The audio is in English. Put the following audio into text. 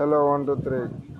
Hello, one, two, three.